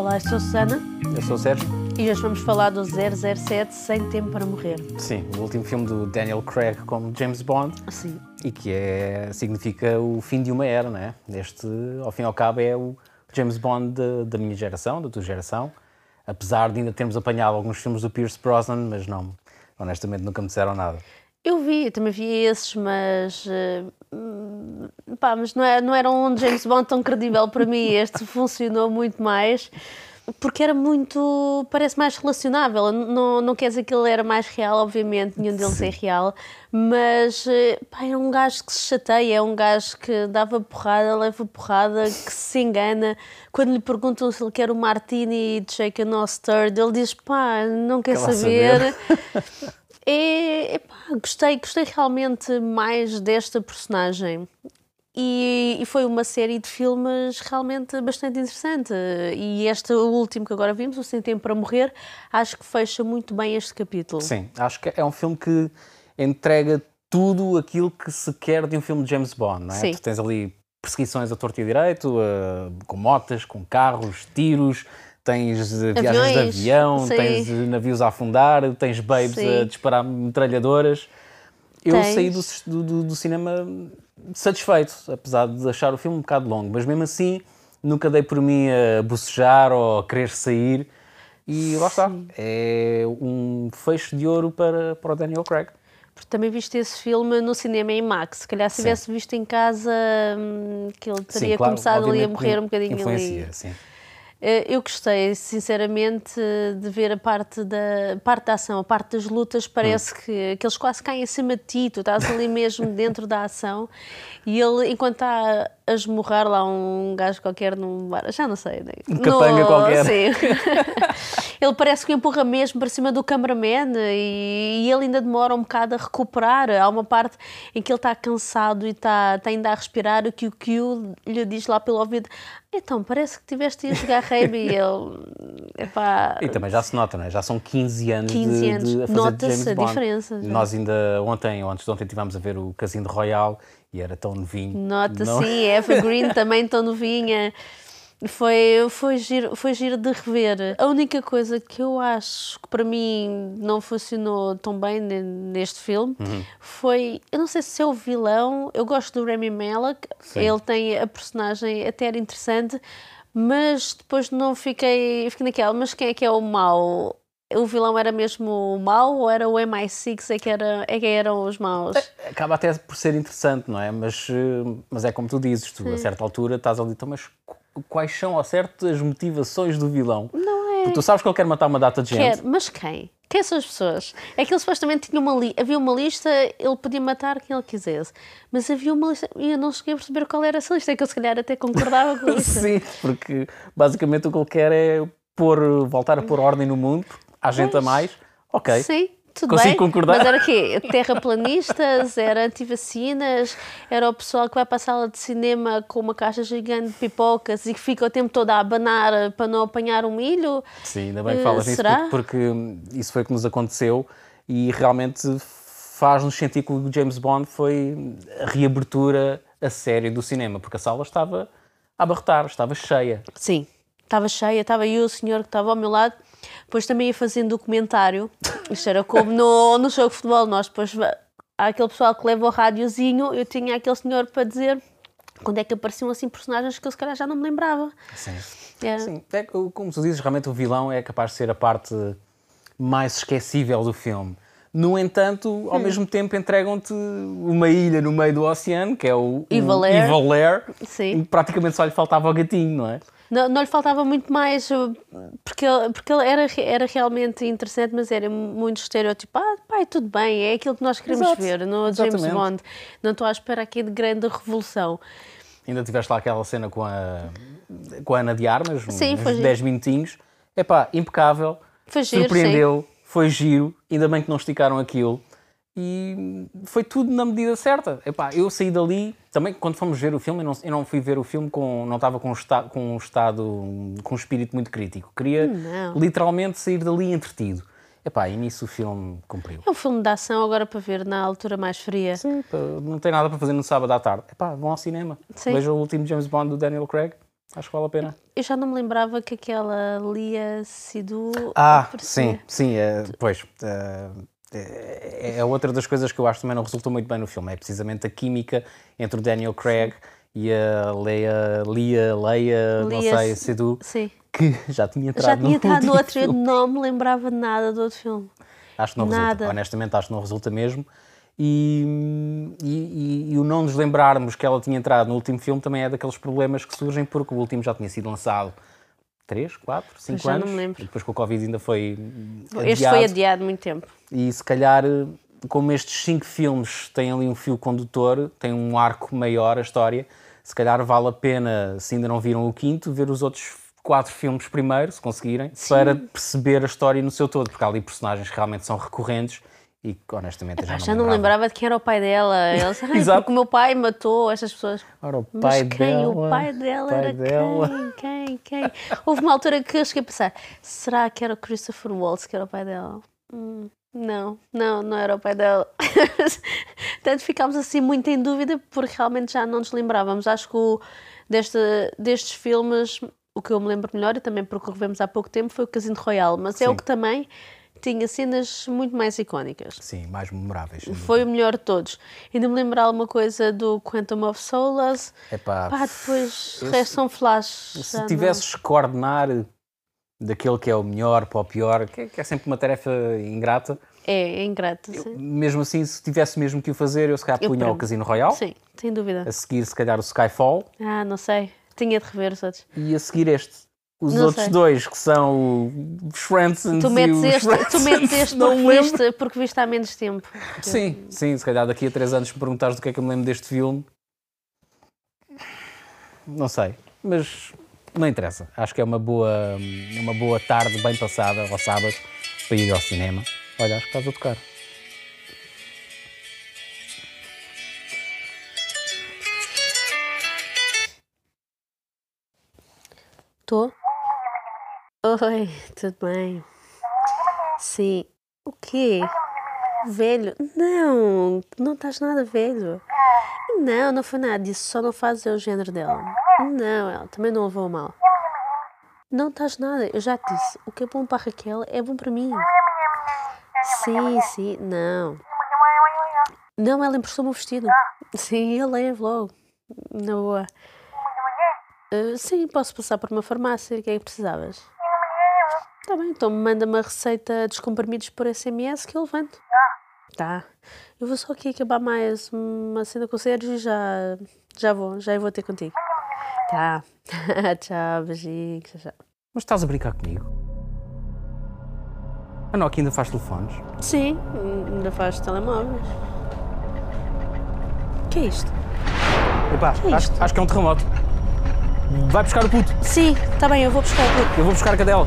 Olá, eu sou a Susana Eu sou o Sérgio. e hoje vamos falar do 007 Sem Tempo para Morrer. Sim, o último filme do Daniel Craig como James Bond Sim. e que é, significa o fim de uma era, não é? Este, ao fim e ao cabo, é o James Bond da, da minha geração, da tua geração. Apesar de ainda termos apanhado alguns filmes do Pierce Brosnan, mas não, honestamente nunca me disseram nada. Eu vi, eu também vi esses, mas. eh, pá, mas não, é, não era um James Bond tão credível para mim. Este funcionou muito mais. Porque era muito. parece mais relacionável. Não, não quer dizer que ele era mais real, obviamente, nenhum deles é real, mas eh, pá, é um gajo que se chateia, é um gajo que dava porrada, leva porrada, que se engana. Quando lhe perguntam se ele quer o martini de shaken stirred, ele diz: pá, não quer saber. saber. É, epá, gostei, gostei realmente mais desta personagem. E, e foi uma série de filmes realmente bastante interessante. E este, último que agora vimos, O Sem Tempo para Morrer, acho que fecha muito bem este capítulo. Sim, acho que é um filme que entrega tudo aquilo que se quer de um filme de James Bond, não é? Sim. Tu tens ali perseguições a torto e direito, eh, com motas, com carros, tiros, tens eh, viagens de Aviões, avião, sim. tens eh, navios a afundar, tens babes Sim. a disparar metralhadoras. Eu Tens. saí do, do- do- cinema satisfeito, apesar de achar o filme um bocado longo, mas mesmo assim nunca dei por mim a bocejar ou a querer sair. E lá está, é um fecho de ouro para, para o Daniel Craig. Porque também viste esse filme no cinema em Max. Se calhar se Sim. tivesse visto em casa, hum, que ele teria Sim, claro, começado ali a morrer um bocadinho influencia, ali. Sim. Eh, Eu gostei, sinceramente, de ver a parte da, parte da ação, a parte das lutas. Parece que, que eles quase caem acima de ti, tu estás ali mesmo dentro da ação. E ele, enquanto está a esmurrar lá um gajo qualquer num bar, já não sei. né? Um capanga qualquer. Sim. ele parece que o empurra mesmo para cima do cameraman e, e ele ainda demora um bocado a recuperar. Há uma parte em que ele está cansado e está, está ainda a respirar, o que o Q lhe diz lá pelo ouvido: Então, parece que tiveste a jogar rugby. E ele. Epá, E também já se nota, não é? Já são 15 anos, 15 de, anos. de a fazer de Nota-se a diferença, já. Nós ainda ontem, ou antes de ontem, estivemos a ver o Casino Royal e era tão novinho. Nota Não- sim, Eva Green também tão novinha. Foi, foi, giro, foi giro de rever. A única coisa que eu acho que para mim não funcionou tão bem ne- neste filme Uhum. foi. Eu não sei se é o vilão, eu gosto do Remy Malek, ele tem a personagem até era interessante, mas depois não fiquei. Fiquei naquela, mas quem é que é o mau? O vilão era mesmo mau ou era o MI6 é que, era, é que eram os maus? Acaba até por ser interessante, não é? Mas, eh, mas é como tu dizes, tu a certa altura estás ali, então, mas qu- quais são ao certo as motivações do vilão? Não é. Porque tu sabes que ele quer matar uma data de gente. Quer, mas quem? Quem são as pessoas? É que ele supostamente tinha uma lista, havia uma lista, ele podia matar quem ele quisesse, mas havia uma lista e eu não cheguei a perceber qual era essa lista, é que eu se calhar até concordava com isso. Sim, porque basicamente o que ele quer é pôr, voltar a pôr ordem no mundo, há gente a mais, ok. Sim, tudo Consigo bem. concordar. Mas era o quê? Terraplanistas, era antivacinas, era o pessoal que vai para a sala de cinema com uma caixa gigante de pipocas e que fica o tempo todo a abanar para não apanhar um milho. Sim, ainda bem que Eh, falas nisso, porque, porque, isso foi o que nos aconteceu e realmente faz-nos sentir que o James Bond foi a reabertura a sério do cinema, porque a sala estava a abarrotar, estava cheia. Sim, estava cheia, estava eu, o senhor que estava ao meu lado, depois também ia fazendo documentário. Isto era como no, no jogo de futebol, nós depois há aquele pessoal que leva o rádiozinho, eu tinha aquele senhor para dizer quando é que apareciam assim personagens que eu se calhar já não me lembrava. Sim. Era- Sim, é como tu dizes, realmente o vilão é capaz de ser a parte mais esquecível do filme. No entanto, ao mesmo tempo entregam-te uma ilha no meio do oceano, que é o Evil o Air. Evil Air, Sim. e praticamente só lhe faltava o gatinho, não é? Não, não lhe faltava muito mais, uh, porque, ele- porque ele era, era realmente interessante, mas era muito estereotipado. Ah, pai, tudo bem, é aquilo que nós queremos Exato, ver James exatamente. Bond. Não estou à espera aqui de grande revolução. Ainda tiveste lá aquela cena com a, com a Ana de Armas, Sim, uns foi giro. 10 minutinhos. Epá, impecável, Foi giro, surpreendeu, foi giro, ainda bem que não esticaram aquilo. E foi tudo na medida certa. Epá, eu saí dali, também quando fomos ver o filme, eu não, eu não fui ver o filme com, não estava com um, esta, com um estado, com um espírito muito crítico. Queria Não. literalmente sair dali entretido. Epá, e nisso o filme cumpriu. É um filme de ação agora para ver na altura mais fria. Sim, não tem nada para fazer no sábado à tarde. Epá, vão ao cinema. Sim. Vejam o último James Bond do Daniel Craig. Acho que vale a pena. Eu já não me lembrava que aquela Lia Sidu. Ah, aparecia. sim, sim, é, pois. é, é, outra das coisas que eu acho que também não resultou muito bem no filme. É precisamente a química entre o Daniel Craig e a Leia, Lia, Leia, não sei, Sedu, Sim. que já tinha entrado Já tinha no estado no outro, eu filme. não me lembrava nada do outro filme. Acho que não Nada. resulta. Honestamente, acho que não resulta mesmo. E, e, e- o não nos lembrarmos que ela tinha entrado no último filme também é daqueles problemas que surgem porque o último já tinha sido lançado 3, 4, 5 já não anos. me lembro. E depois com o Covid ainda foi Este foi adiado muito tempo. E se calhar, como estes cinco filmes têm ali um fio condutor, tem um arco maior a história, se calhar vale a pena, se ainda não viram o quinto, ver os outros quatro filmes primeiro, se conseguirem, para perceber a história no seu todo, porque há ali personagens que realmente são recorrentes e honestamente eu já Ah, não, já não lembrava de quem era o pai dela. Ele disse, "Ai, Exato. porque o meu pai matou estas pessoas. Ora, o Mas pai quem? dela. O pai dela pai era dela. quem? Quem? Quem? Houve uma altura que eu cheguei a pensar: será que era o Christopher Waltz que era o pai dela? Hum, não, não, não era o pai dela. Portanto, ficámos assim muito em dúvida porque realmente já não nos lembrávamos. Acho que o, desta, destes filmes, o que eu me lembro melhor, e também porque o revemos há pouco tempo, foi o Casino Royale, mas é Sim. o que também tinha cenas muito mais icónicas. Sim, mais memoráveis. Foi o melhor de todos. Ainda me lembro alguma coisa do Quantum of Solace. Epá, Pá, depois eu o resto são flash. já Se tivesses que coordenar daquele que é o melhor para o pior, que é, que é sempre uma tarefa ingrata, É, é ingrato, sim. mesmo assim, se tivesse mesmo que o fazer, eu se calhar Eu punha o. Casino Royale, Sim, sem dúvida. a seguir se calhar o Skyfall Ah, não sei. Tinha de rever os outros. e a seguir este. Os Não outros sei. dois, que são os Fransons Tu e metes os este, tu metes este não porque, viste, porque viste há menos tempo. Sim, sim, se calhar daqui a três anos me perguntares do que é que eu me lembro deste filme. Não sei, mas não interessa. Acho que é uma boa, uma boa tarde bem passada ao sábado para ir ao cinema. Olha, acho que estás a tocar. Tô? Oi, tudo bem? Sim. O quê? Velho? Não, não estás nada velho. Não, não foi nada disso, só não fazes o género dela. Não, ela também não levou mal. Não estás nada, eu já te disse. O que é bom para Raquel é bom para mim. Sim, sim, não. Não, ela emprestou-me o vestido. Sim, eu levo logo. Na boa. Ah, sim, posso passar por uma farmácia. O que é que precisavas? Tá bem, então manda-me a receita dos comprimidos por SMS que eu levanto. Tá. Eu vou só aqui acabar mais uma cena com o Sérgio e já, já vou, já vou ter contigo. Tá. tchau, beijinhos. Tchau, tchau. Mas estás a brincar comigo? A Nokia ainda faz telefones? Sim, ainda faz telemóveis. O que é isto? Epá, é acho, isto? acho que é um terremoto. Vai buscar o puto. Sim, tá bem, eu vou buscar o puto. Eu vou buscar a cadela.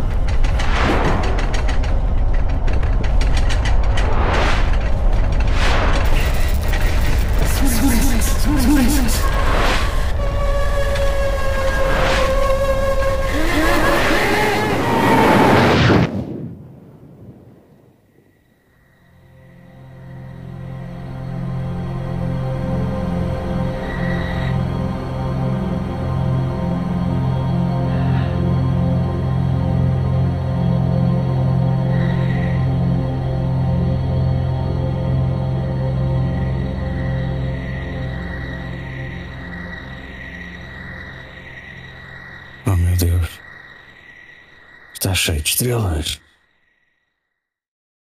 Cheio de estrelas.